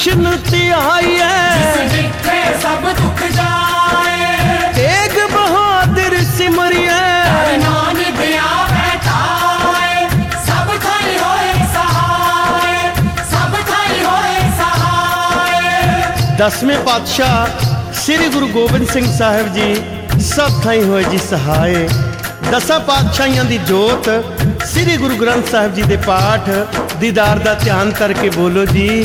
ਕ੍ਰਿਸ਼ਨ ਧਿਆਈਐ ਜਿੱਥੇ ਸਭ ਦੁੱਖ ਜਾਏ। ਤੇਗ ਬਹਾਦਰ ਸਿਮਰਿਐ। ਨਾਨਕ ਆ ਬੈਠਾਏ ਸਭ ਥਾਈ ਹੋਏ ਸਹਾਏ। ਸਭ ਥਾਈ ਹੋਏ ਸਹਾਏ। ਦਸਵੇਂ ਪਾਤਸ਼ਾਹ ਸ੍ਰੀ ਗੁਰੂ ਗੋਬਿੰਦ ਸਿੰਘ ਸਾਹਿਬ ਜੀ ਸਭ ਥਾਈ ਹੋਏ ਜੀ ਸਹਾਏ। ਦਸਾਂ ਪਾਤਸ਼ਾਹੀਆਂ ਦੀ ਜੋਤ ਸ੍ਰੀ ਗੁਰੂ ਗ੍ਰੰਥ ਸਾਹਿਬ ਜੀ ਦੇ ਪਾਠ ਦੀਦਾਰ ਦਾ ਧਿਆਨ ਕਰਕੇ ਬੋਲੋ ਜੀ।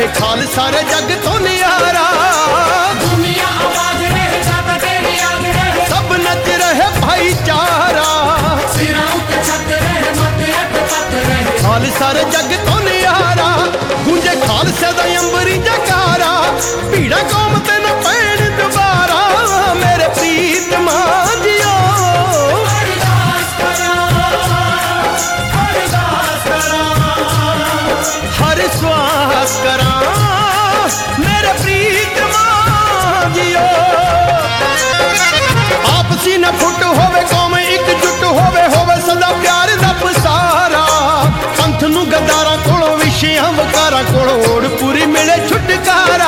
ਰਹੇ ਖਾਲਸਾ ਰੇ ਜੱਗ ਤੋਂ ਨਿਆਰਾ। ਦੁਨੀਆ ਆਬਾਦ ਰਹੇ ਦਾਤਾ ਤੇਰੀ ਯਾਦ ਰਹੇ। ਸਭ ਨੱਚ ਰਹੇ ਭਾਈਚਾਰਾ। ਸਿਰਾਂ ਉੱਤੇ ਛੱਤ ਰਹੇ ਮੱਥੇ ਅੱਤ ਪੱਤ ਰਹੇ। ਖਾਲਸਾ ਰੇ ਜੱਗ ਤੋਂ ਨਿਆਰਾ। ਗੂੰਜੇ ਖਾਲਸੇ ਦਾ ਅੰਬਰੀ ਜਕਾਰਾ। ਭੀੜਾ ਕੌਮ ਤੇ ਆ ਵਕਾਰਾਂ ਕੋਲ ਓੜ ਪੂਰੀ ਮਿਲੇ ਛੁਟਕਾਰਾ।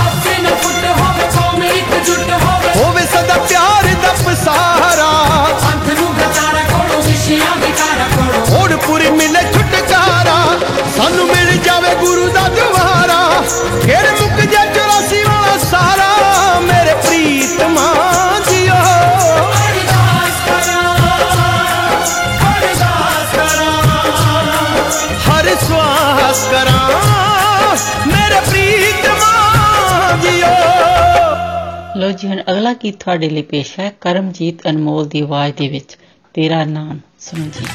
ਆਪੇ ਨਾ ਫੁੱਟ ਹੋਵੇ ਕੌਮ ਇੱਕ ਜੁੱਟ ਹੋਵੇ। ਹੋਵੇ ਸਦਾ ਪਿਆਰ ਦਾ ਪਸਾਰਾ। ਅੰਤ ਨੂੰ ਗਤਾਰਾ ਕੋਲੋਂ ਵਿਸ਼ਿਆਂ ਵਿਕਾਰਾਂ ਕੋਲੋਂ। ਓੜ ਪੂਰੀ ਮਿਲੇ ਛੁਟਕਾਰਾ। ਸਾਨੂੰ ਮਿਲ ਜਾਵੇ ਗੁਰੂ ਦਾ ਦੁਆਰਾ। ਖੇੜ ਅਰਦਾਸ ਕਰਾਂ, ਮੇਰੇ ਪ੍ਰੀਤਮਾ ਜੀਓ ਲੋ ਜੀ, ਹੁਣ ਅਗਲਾ ਗੀਤ ਤੁਹਾਡੇ ਲਈ ਪੇਸ਼ ਹੈ, ਕਰਮਜੀਤ ਅਨਮੋਲ ਦੀ ਆਵਾਜ਼ ਦੇ ਵਿੱਚ, ਤੇਰਾ ਨਾਮ ਸਮਝੀ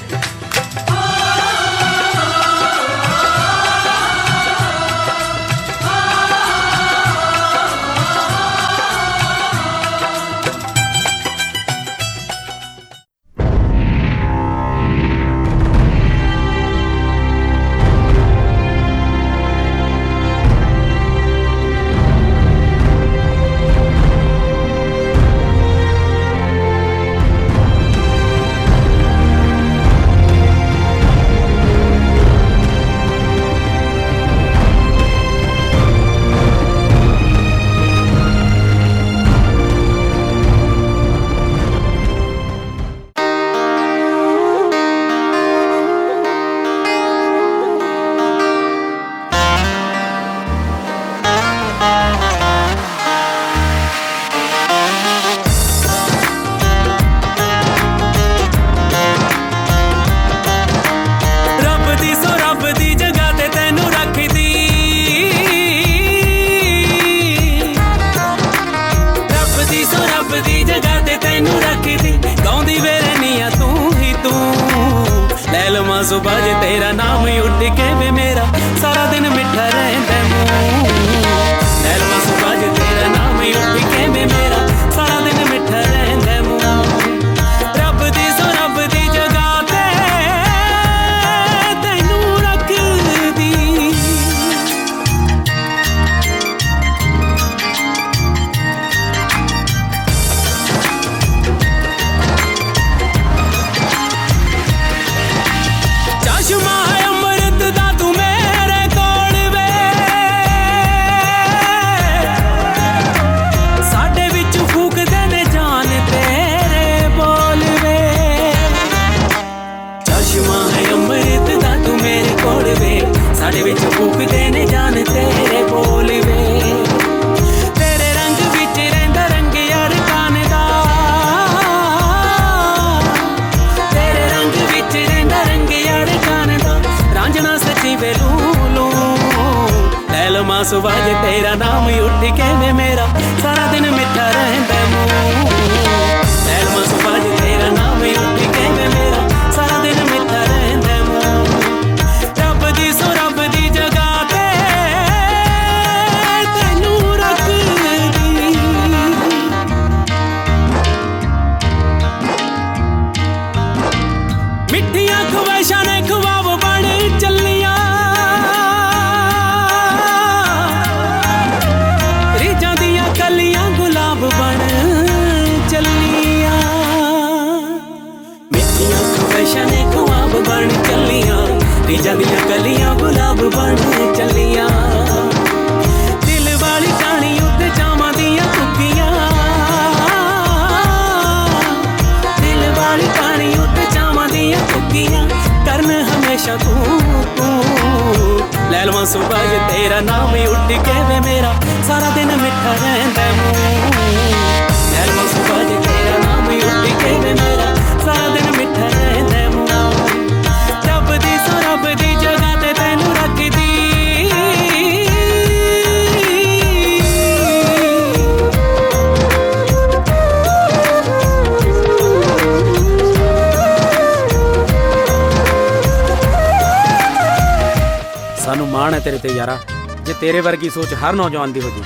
ਤੇਰੇ ਤੇ ਯਾਰਾ। ਜੇ ਤੇਰੇ ਵਰਗੀ ਸੋਚ ਹਰ ਨੌਜਵਾਨ ਦੀ ਹੋ ਜੇ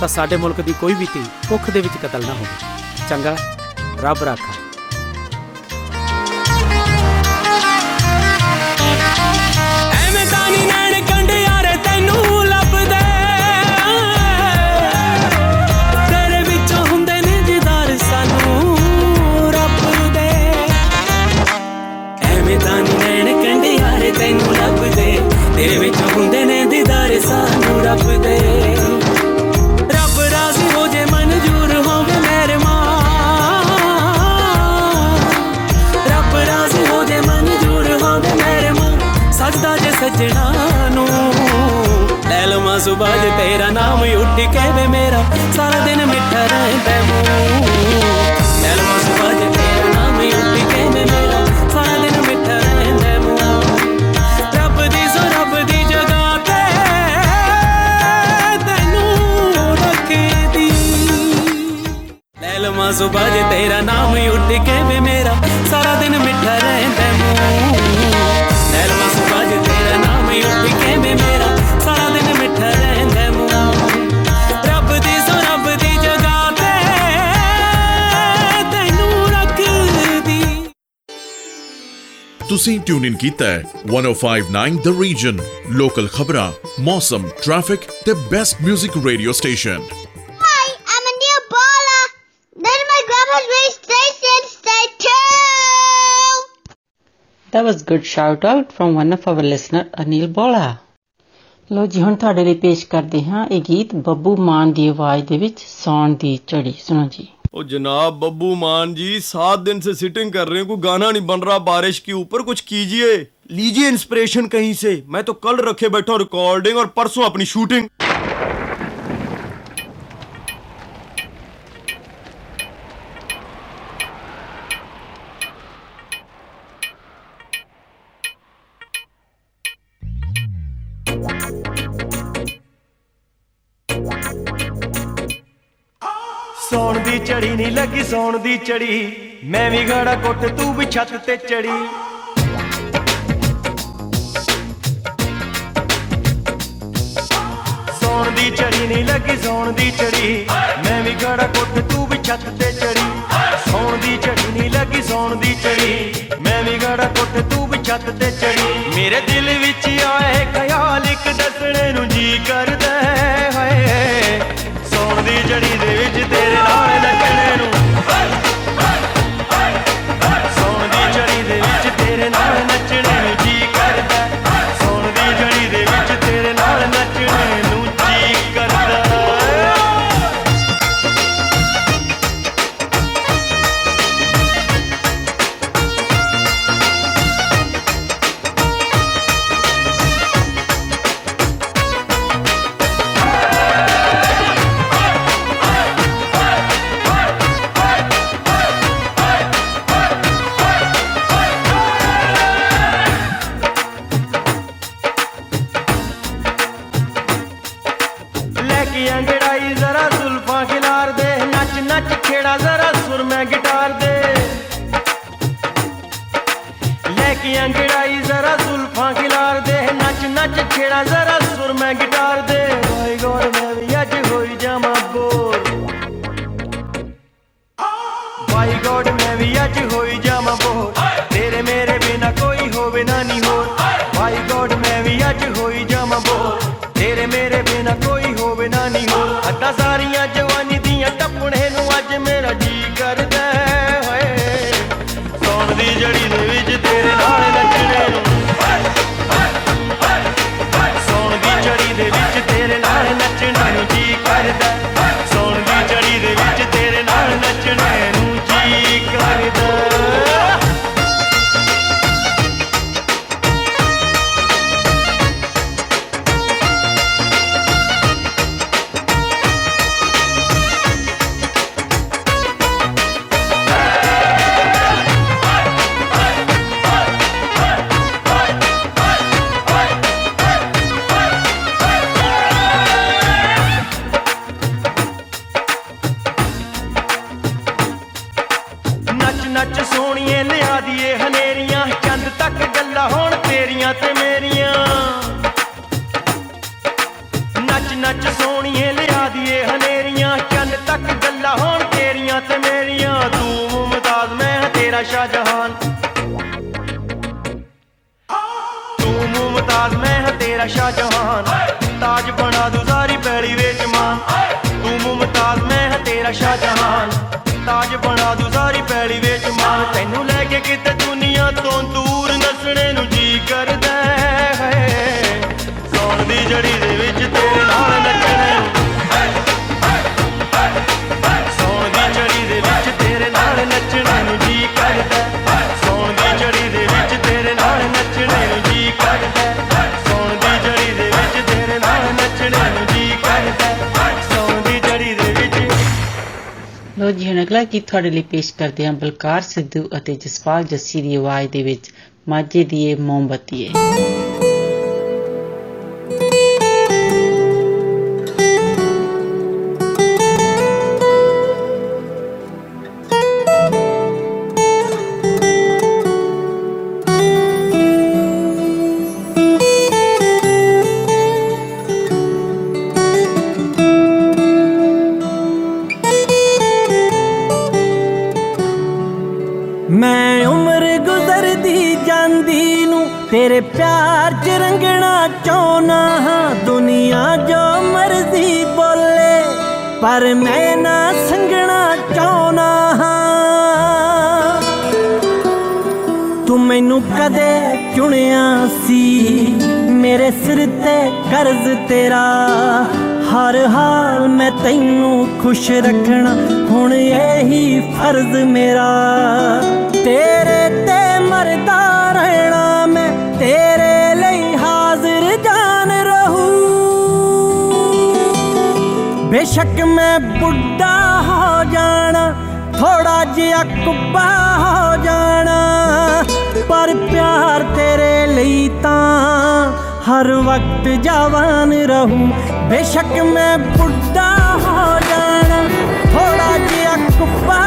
ਤਾਂ ਸਾਡੇ ਮੁਲਕ ਦੀ ਕੋਈ ਵੀ ਧੀ ਭੁੱਖ ਦੇ ਵਿੱਚ ਕਤਲ ਨਾ ਹੋਵੇ। ਚੰਗਾ? ਰੱਬ ਰਾਖਾ। ਸੱਜਣਾ ਨੂੰ। ਲੈ ਲਵਾਂ ਸੁਬਾ ਤੇਰਾ ਨਾਮ ਉੱਠ ਕੇ ਵੇ ਮੇਰਾ। ਸਾਰਾ ਦਿਨ ਮਿੱਠਾ ਰਹਿੰਦਾ ਮੂੰ ਲੈ ਲਵਾਂ ਸੁਬਾ ਤੇਰਾ ਨਾਮ ਉੱਠ ਕੇ ਵੇ ਮੇਰਾ। ਸਾਰਾ ਦਿਨ ਮਿੱਠਾ ਰਹਿੰਦਾ ਮੂੰਹ। ਰੱਬ ਦੀ ਸੋ ਰੱਬ ਦੀ ਜਗ੍ਹਾ ਤੇ ਤੈਨੂੰ ਰੱਖਦੀ ਲੈ ਲਵਾਂ ਸੁਬਾ ਤੇਰਾ ਨਾਮ ਉੱਠ ਕੇ ਵੇ ਮੇਰਾ। ਸਾਰਾ ਦਿਨ ਮਿੱਠਾ ਰਹਿੰਦਾ ਮੂੰ ਤੁਸੀਂ ਟਿਊਨ ਇਨ ਕੀਤਾ ਹੈ 1059 ਦ ਰੀਜਨ ਲੋਕਲ ਖਬਰਾਂ ਮੌਸਮ ਟ੍ਰੈਫਿਕ ਤੇ best 뮤직 radio station Hi, I'm a new baller. Then my grandma's radio station, stay tuned. That was good shout out from one of our listener Anil Bola. ਲੋ ਜੀ ਹੁਣ ਤੁਹਾਡੇ ਲਈ ਪੇਸ਼ ਕਰਦੇ ਹਾਂ ਇਹ ਗੀਤ ਬੱਬੂ ਮਾਨ ਦੀ ਆਵਾਜ਼ ਦੇ ਵਿੱਚ ਸੌਣ ਦੀ ਝੜੀ ਸੁਣੋ ਜੀ ओ जनाब, बब्बू मान जी, सात दिन से सिटिंग कर रहे हैं, कोई गाना नहीं बन रहा बारिश के ऊपर, कुछ कीजिए। लीजिए इंस्पिरेशन कहीं से। मैं तो कल रखे बैठा रिकॉर्डिंग और परसों अपनी शूटिंग ਸੌਣ ਦੀ ਚੜੀ, ਮੈਂ ਵੀ ਗਾੜਾ ਕੁੱਟ, ਤੂੰ ਵੀ ਛੱਤ ਤੇ ਚੜੀ। ਸੌਣ ਦੀ ਚੜੀ ਨਹੀਂ ਲੱਗੀ, ਸੌਣ ਦੀ ਚੜੀ, ਮੈਂ ਵੀ ਗਾੜਾ ਕੁੱਟ, ਤੂੰ ਵੀ ਛੱਤ ਤੇ ਚੜੀ। ਸੌਣ ਦੀ ਚੜੀ ਨਹੀਂ ਲੱਗੀ, ਸੌਣ ਦੀ ਚੜੀ, ਮੈਂ ਵੀ ਗਾੜਾ ਕੁੱਟ, ਤੂੰ ਵੀ ਛੱਤ ਤੇ ਚੜੀ। ਮੇਰੇ ਦਿਲ ਵਿੱਚ ਆਏ ਖਿਆਲ, ਇੱਕ ਦੱਸਣੇ ਨੂੰ ਜੀ ਕਰਦਾ ਹੈ। ਹਾਏ ਸੌਣ ਦੀ ਜੜੀ ਦੇ ਵਿੱਚ ਤੇਰੇ ਨਾਲ ਨੱਚਣੇ ਨੂੰ 哎。ਲੈ ਕੇ ਸਾਰੀ ਪੈਲੀ ਵਿੱਚ ਮਾਨ ਤੈਨੂੰ ਲੈ ਕੇ ਕਿਤੇ ਦੁਨੀਆ ਤੋਂ ਦੂਰ ਨਸਣੇ ਨੂੰ ਅਗਲਾ ਗੀਤ ਤੁਹਾਡੇ ਲਈ ਪੇਸ਼ ਕਰਦੇ ਹਾਂ ਬਲਕਾਰ ਸਿੱਧੂ ਅਤੇ ਜਸਪਾਲ ਜੱਸੀ ਦੀ ਆਵਾਜ਼ ਦੇ ਵਿੱਚ ਮਾਝੇ ਦੀ ਇਹ ਮੋਮਬੱਤੀ ਮੈਂ ਪਰ ਮੈਂ ਨਾ ਸੰਗਣਾ ਚਾਹਨਾ ਹਾਂ? ਤੂੰ ਮੈਨੂੰ ਕਦੇ ਚੁਣਿਆ ਸੀ, ਮੇਰੇ ਸਿਰ ਤੇ ਕਰਜ਼ ਤੇਰਾ। ਹਰ ਹਾਲ ਮੈਂ ਤੈਨੂੰ ਖੁਸ਼ ਰੱਖਣਾ, ਹੁਣ ਇਹੀ ਫਰਜ਼ ਮੇਰਾ। ਤੇਰੇ ਤੇ ਬੇਸ਼ੱਕ ਮੈਂ ਬੁੱਢਾ ਹੋ ਜਾਣਾ ਥੋੜਾ ਜਿਹਾ ਕੁੱਬਾ ਹੋ ਜਾਣਾ। ਪਰ ਪਿਆਰ ਤੇਰੇ ਲਈ ਤਾਂ ਹਰ ਵਕਤ ਜਵਾਨ ਰਹੂੰ। ਬੇਸ਼ੱਕ ਮੈਂ ਬੁੱਢਾ ਹੋ ਜਾਣਾ ਥੋੜਾ ਜਿਹਾ ਕੁੱਬਾ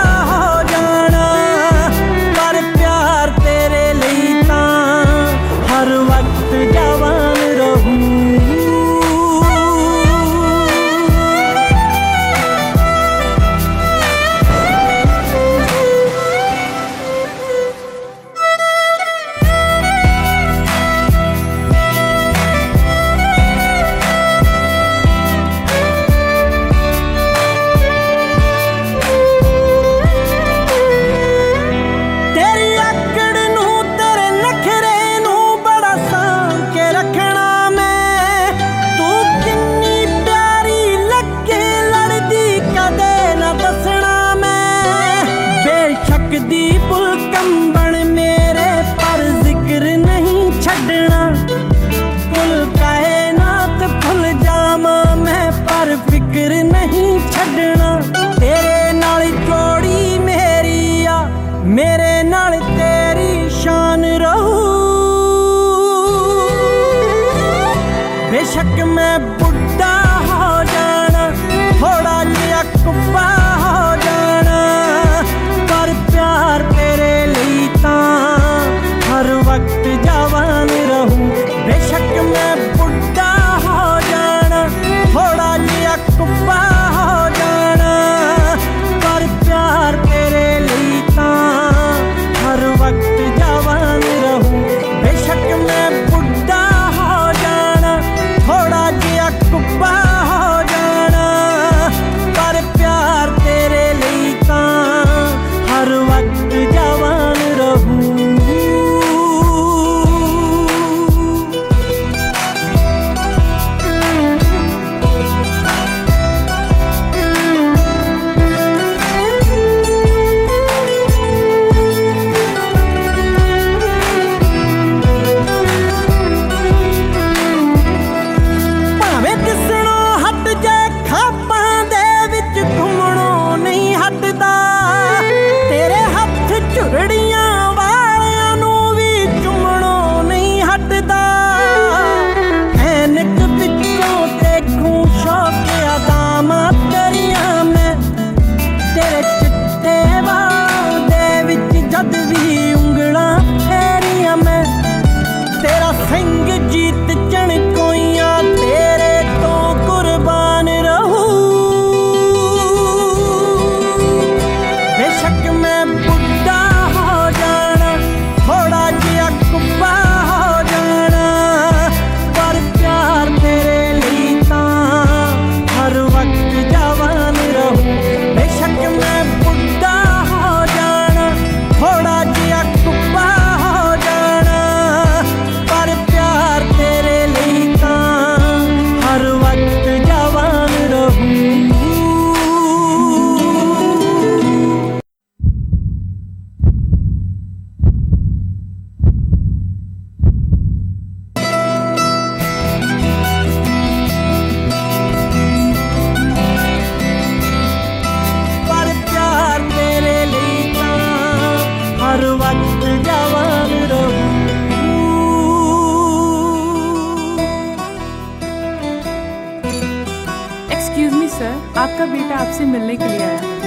का बेटा आपसे मिलने के लिए आया है।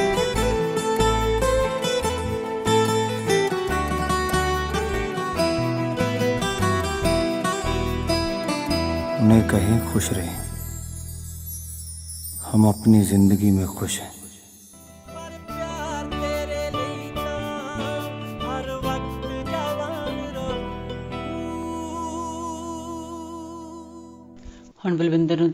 उन्हें कहीं खुश रहें। हम अपनी ज़िंदगी में खुश हैं। ਬਲਵਿੰਦਰ ਨੂੰ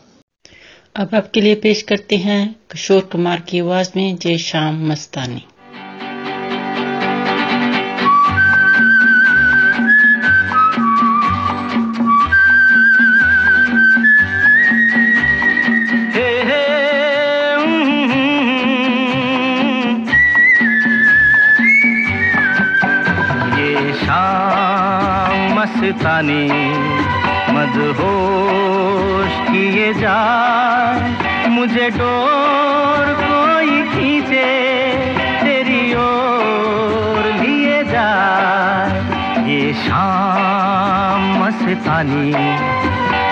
अब आपके लिए पेश करते हैं किशोर कुमार की आवाज़ में जय शाम मस्तानी। हे हे शाम मस्तानी मदहोश किए जाए। मुझे डोर कोई खींचे, तेरी ओर लिए जाए। ये शाम मस्तानी,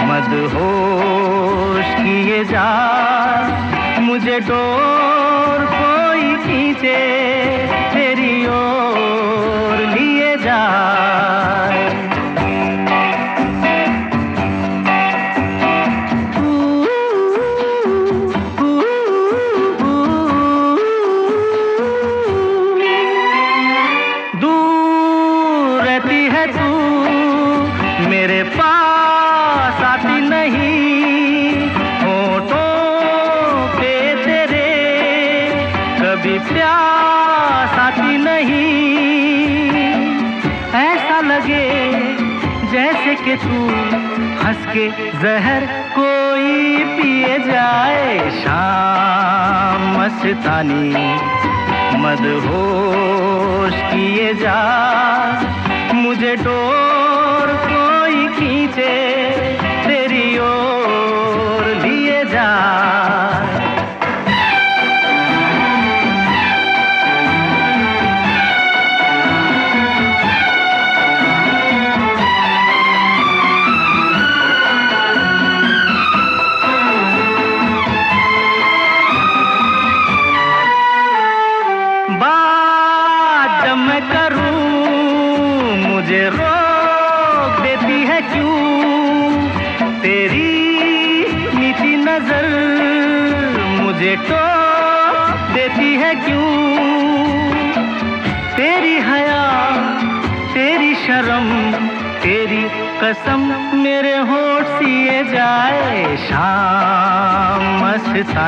मदहोश किए जा मुझे डोर कोई खींचे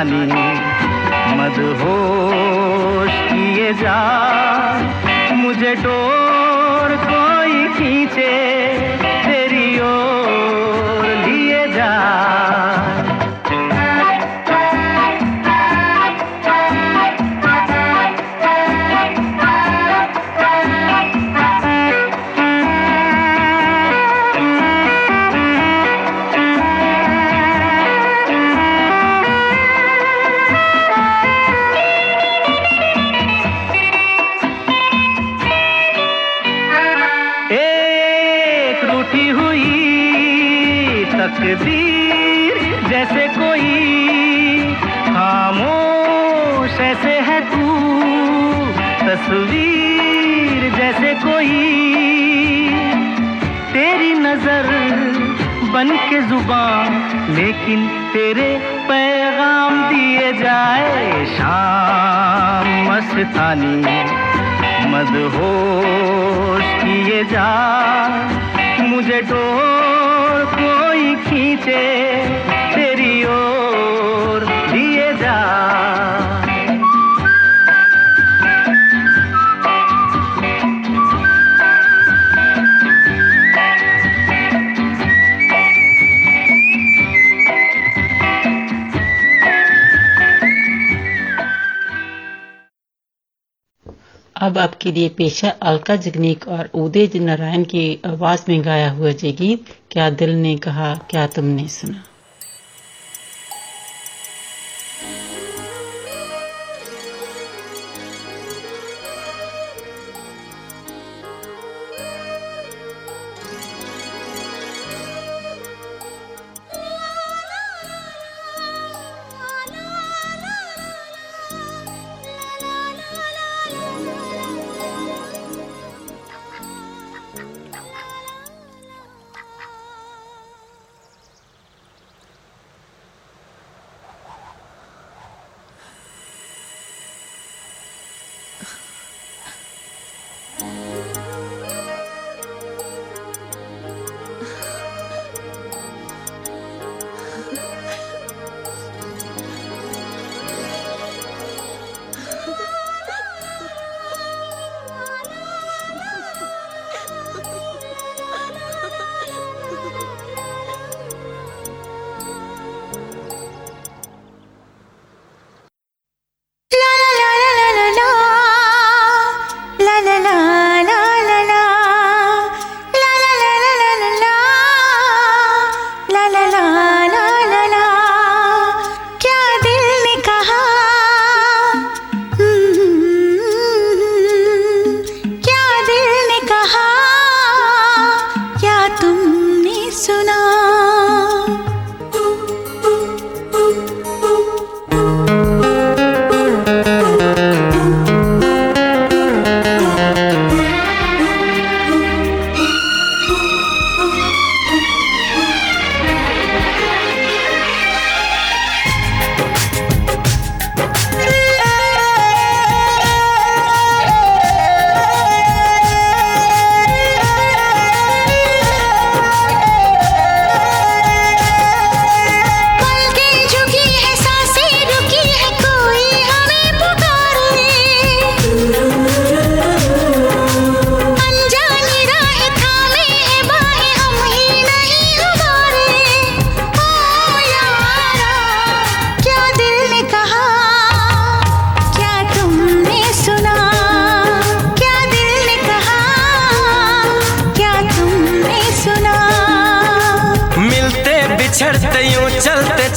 मस्तानी मदहोश आपके लिए पेशा अलका जगनीक और उदय नारायण की आवाज़ में गाया हुआ जे गीत क्या दिल ने कहा, क्या तुमने सुना?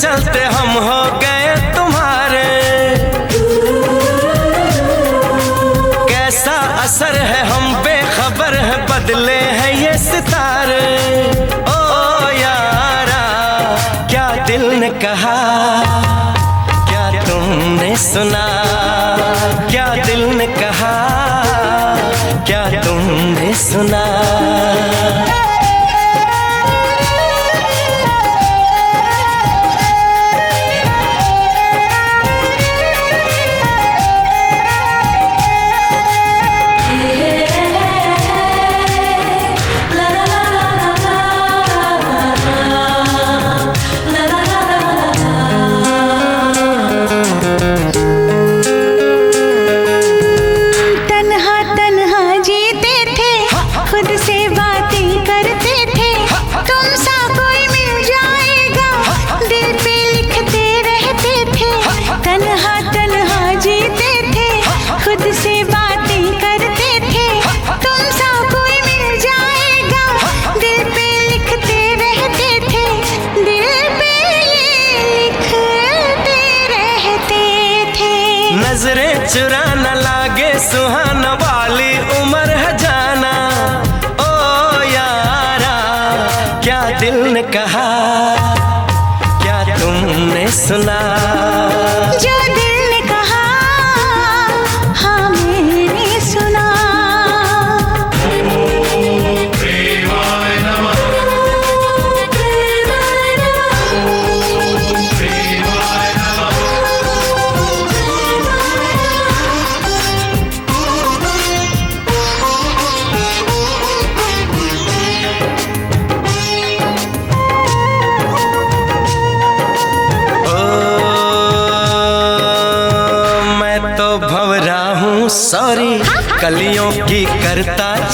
चलते हम हो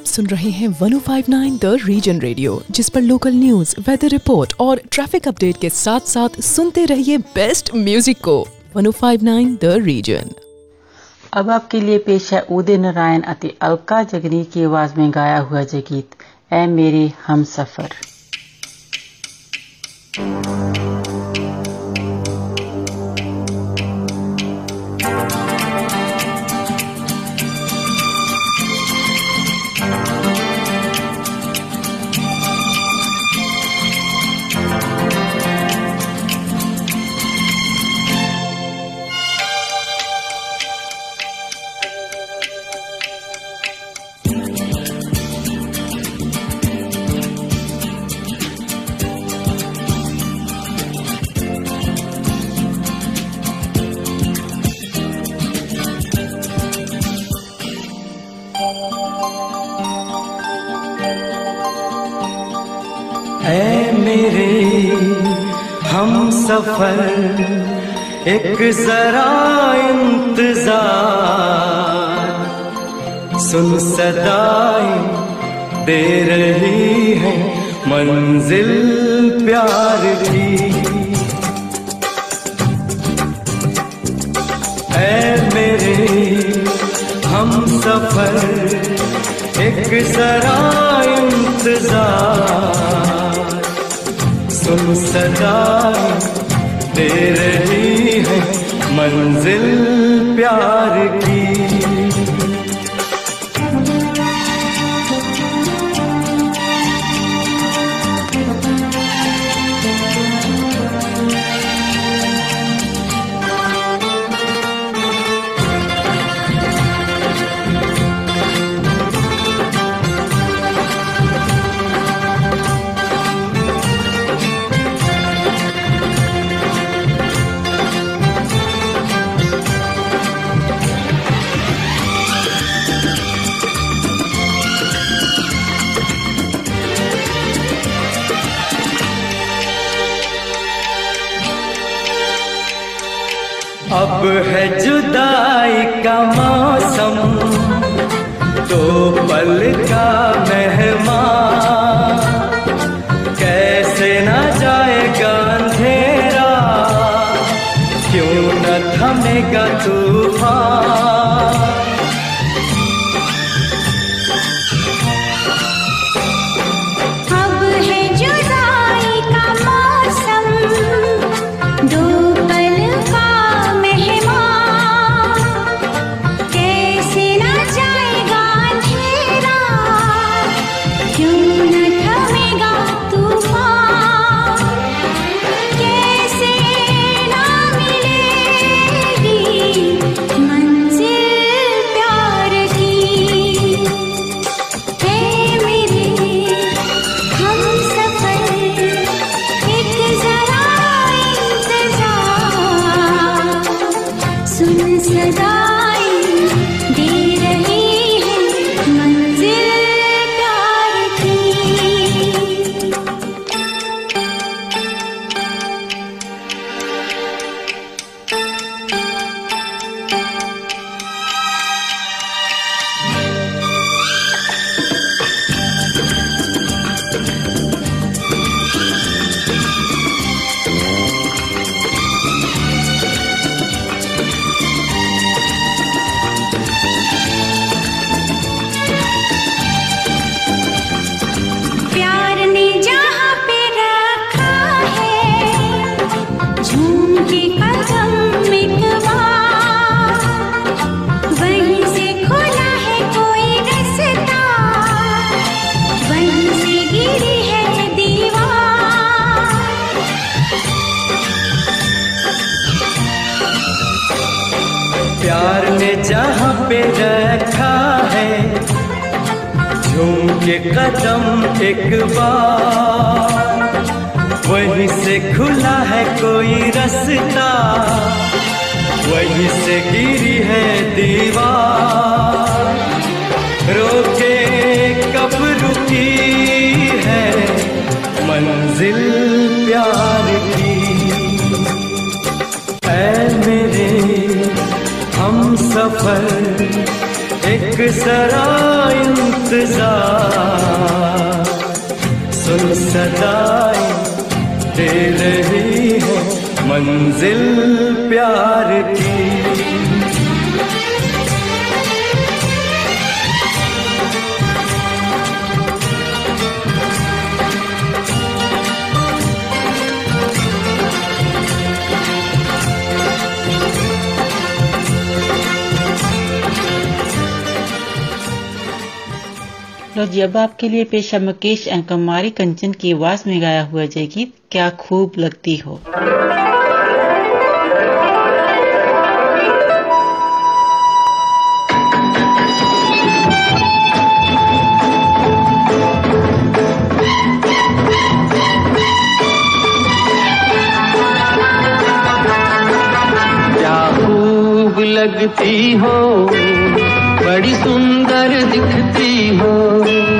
आप सुन रहे हैं 1059 द रीजन रेडियो जिस पर लोकल न्यूज़ वेदर रिपोर्ट और ट्रैफ़िक अपडेट के साथ साथ सुनते रहिए बेस्ट म्यूज़िक को। 1059 द रीजन अब आपके लिए पेश है उदय नारायण अति अलका जगनी की आवाज़ में गाया हुआ जय गीत ए मेरे हम सफ़र। एक जरा इंतज़ार। सुन सदाएँ दे रही है, मंजिल प्यार की। ऐ मेरे, हम सफ़र, एक जरा इंतज़ार। सुन सदा दे रही है मंजिल प्यार की। पेशा मुकेश अंकमारी कंचन की आवाज़ में गाया हुआ जय गीत, क्या खूब लगती हो। लगती हो, बड़ी सुंदर दिखती हो।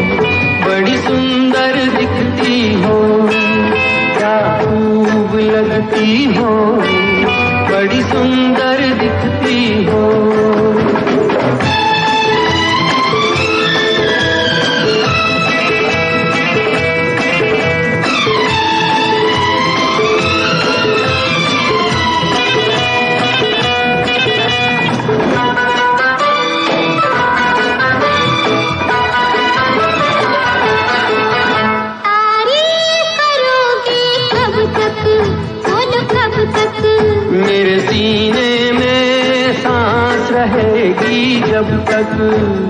हो बड़ी सुंदर Oh.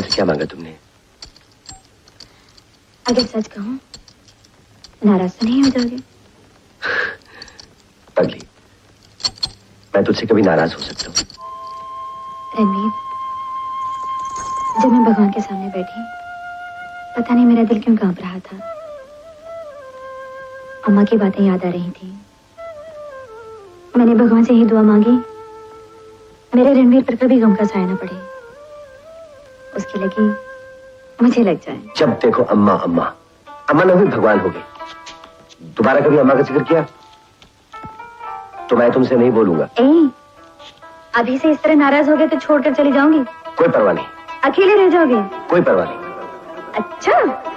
भगवान से क्या मांगा तुमने? अगर सच कहूँ नाराज़ तो नहीं हो जाओगे। पगली मैं तुझसे कभी नाराज़ हो सकता हूँ। रणवीर जब मैं भगवान के सामने बैठी पता नहीं मेरा दिल क्यों काँप रहा था। अम्मा की बातें याद आ रही थी। मैंने भगवान से ही दुआ मांगी मेरे रणवीर पर कभी गम का साया ना पड़े। उसकी लगी मुझे लग जाए। जब देखो अम्मा अम्मा अम्मा न हुई भगवान हो गई दोबारा कभी अम्मा का ज़िक्र किया? तो मैं तुमसे नहीं बोलूँगा। ए अभी से इस तरह नाराज़ हो गए तो छोड़कर चली जाऊँगी? कोई परवाह नहीं। अकेले रह जाओगे? कोई परवाह नहीं। अच्छा।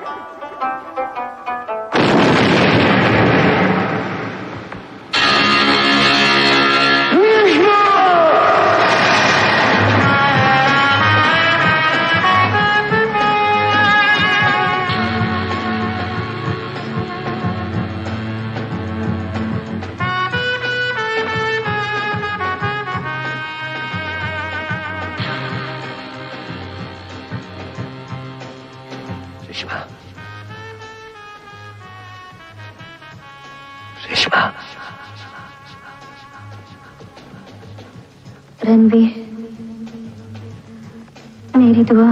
रणवीर मेरी दुआ।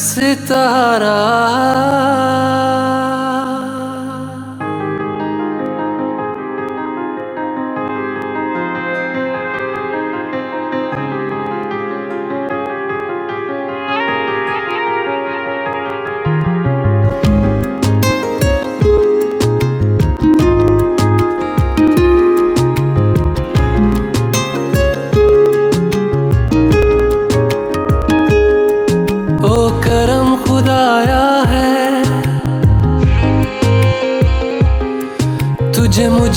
सितारा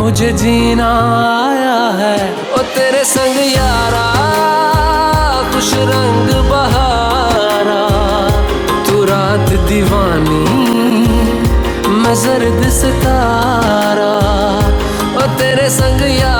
मुझे जीना आया है। ओ तेरे संग यारा, खुश रंग बहारा। तू रात दीवानी, मैं जर्द सितारा। ओ तेरे संग यारा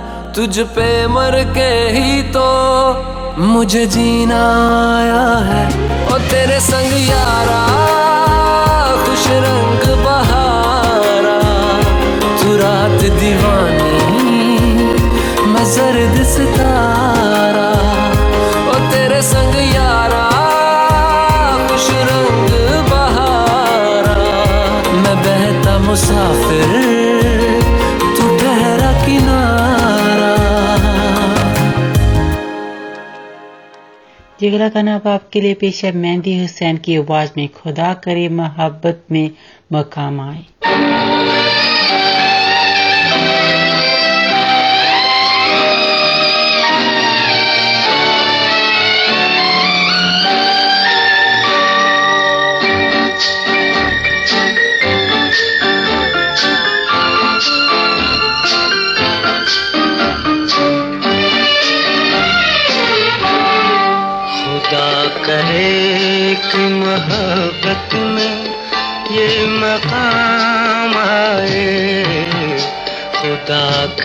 तुझ पे मर के ही तो मुझे जीना आया है। ओ तेरे संग यारा, खुश रंग बहारा। तू रात दीवानी, मैं जर्द सितारा। जिगरा गाना अब आपके लिए पेश है, मेहंदी हुसैन की आवाज़ में, खुदा करे मोहब्बत में मकाम आए।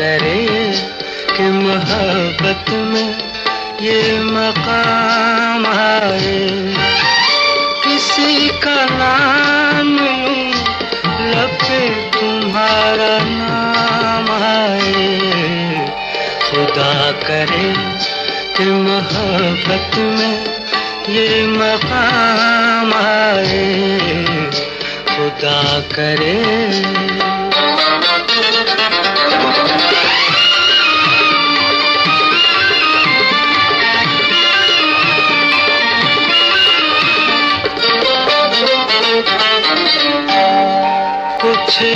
करे कि मोहब्बत में ये मकाम आए। किसी का नाम लूँ लब पे तुम्हारा नाम आए। खुदा करे कि मोहब्बत में ये मकाम आए। खुदा करे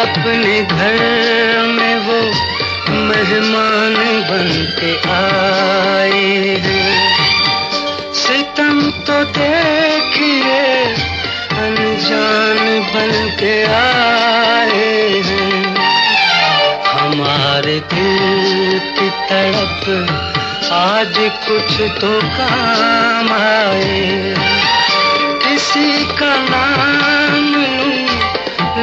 अपने घर में वो मेहमान बन के आए सितम तो देखिए, अनजान बन के आए हमारे दिल की तड़प, आज कुछ तो काम आए किसी का नाम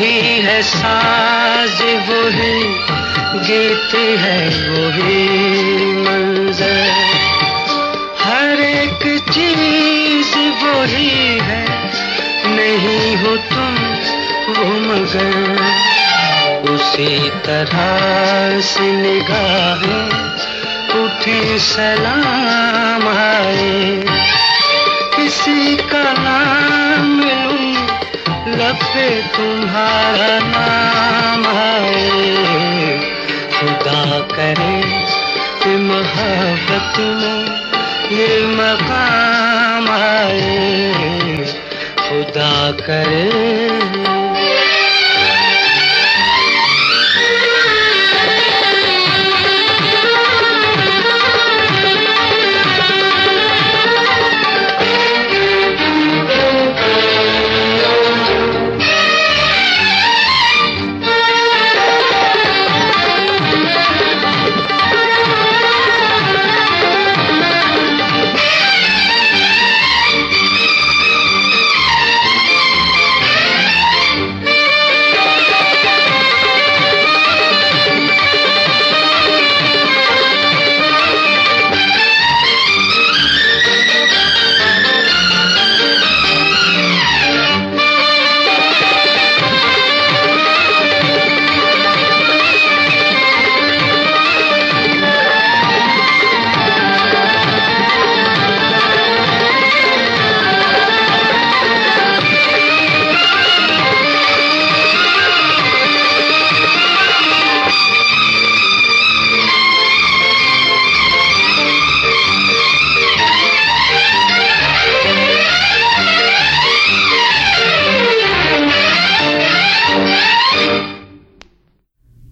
वही है साज, वही गीत है, वही मंजर। हर एक चीज़ वही है, नहीं हो तुम वो मगर। उसी तरह से निगाहें उठी, सलाम आए किसी का नाम लूँ लब पे तुम्हारा नाम आए खुदा करे मोहब्बत में ये मकाम आए खुदा करे